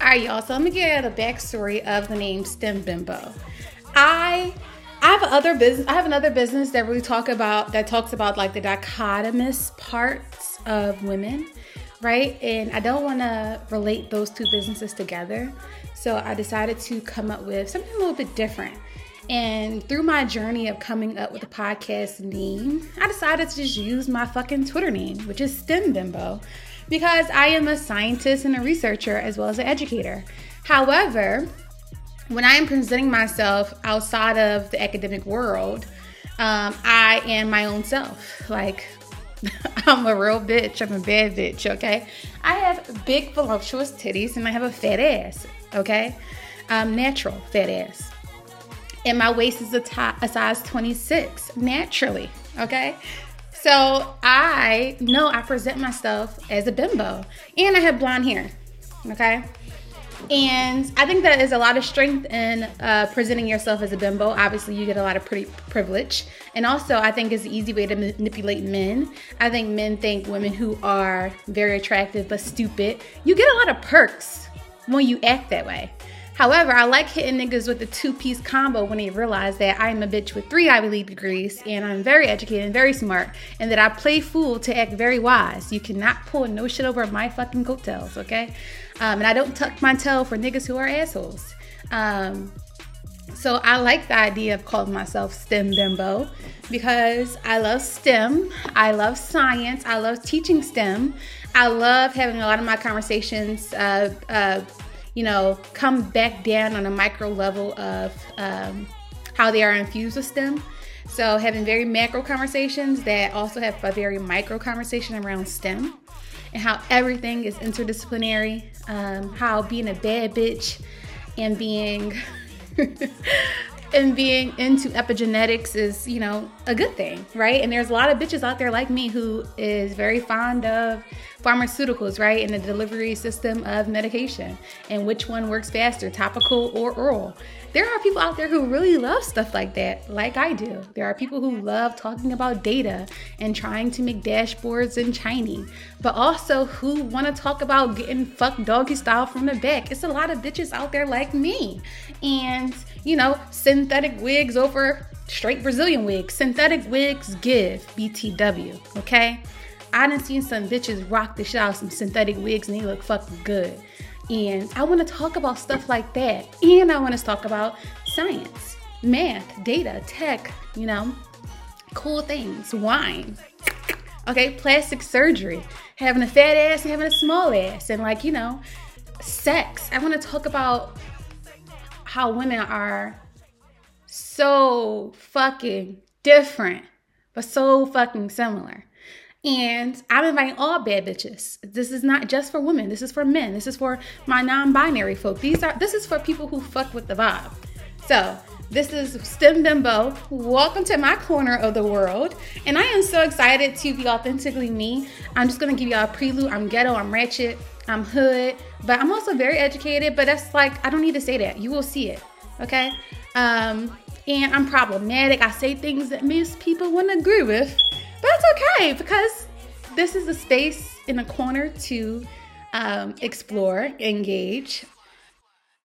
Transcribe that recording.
All right, y'all. So let me get the backstory of the name STEM Bimbo. I I have other business. I have another business that really talk about that talks about like the dichotomous parts of women, right? And I don't want to relate those two businesses together. So I decided to come up with something a little bit different. And through my journey of coming up with a podcast name, I decided to just use my fucking Twitter name, which is STEM Bimbo, because I am a scientist and a researcher as well as an educator. However, when I am presenting myself outside of the academic world, um, I am my own self. Like, I'm a real bitch. I'm a bad bitch, okay? I have big, voluptuous titties and I have a fat ass, okay? Um, natural fat ass. And my waist is a, t- a size 26, naturally, okay? So I know I present myself as a bimbo and I have blonde hair, okay? And I think that is a lot of strength in uh, presenting yourself as a bimbo. Obviously, you get a lot of pretty privilege. And also, I think it's an easy way to manipulate men. I think men think women who are very attractive but stupid, you get a lot of perks when you act that way. However, I like hitting niggas with the two piece combo when they realize that I'm a bitch with three Ivy League degrees and I'm very educated and very smart and that I play fool to act very wise. You cannot pull no shit over my fucking coattails, okay? Um, and I don't tuck my tail for niggas who are assholes. Um, so I like the idea of calling myself STEM Bimbo because I love STEM. I love science. I love teaching STEM. I love having a lot of my conversations uh, uh, you know, come back down on a micro level of um, how they are infused with STEM. So having very macro conversations that also have a very micro conversation around STEM and how everything is interdisciplinary, um, how being a bad bitch and being and being into epigenetics is, you know, a good thing, right? And there's a lot of bitches out there like me who is very fond of pharmaceuticals, right? And the delivery system of medication and which one works faster, topical or oral. There are people out there who really love stuff like that, like I do. There are people who love talking about data and trying to make dashboards in Chinese, but also who want to talk about getting fucked doggy style from the back. It's a lot of bitches out there like me. And, you know, synthetic wigs over straight Brazilian wigs. Synthetic wigs give BTW, okay? I done seen some bitches rock the shit out some synthetic wigs and they look fucking good. And I want to talk about stuff like that. And I want to talk about science, math, data, tech, you know, cool things, wine. Okay, plastic surgery, having a fat ass and having a small ass, and like, you know, sex. I want to talk about how women are so fucking different, but so fucking similar. And I'm inviting all bad bitches. This is not just for women. This is for men. This is for my non-binary folk. These are this is for people who fuck with the vibe. So this is Stem Bimbo. Welcome to my corner of the world. And I am so excited to be authentically me. I'm just gonna give y'all a prelude. I'm ghetto, I'm ratchet, I'm hood, but I'm also very educated. But that's like, I don't need to say that. You will see it. Okay? Um, and I'm problematic. I say things that most people wouldn't agree with. But it's okay because this is a space in a corner to um, explore, engage,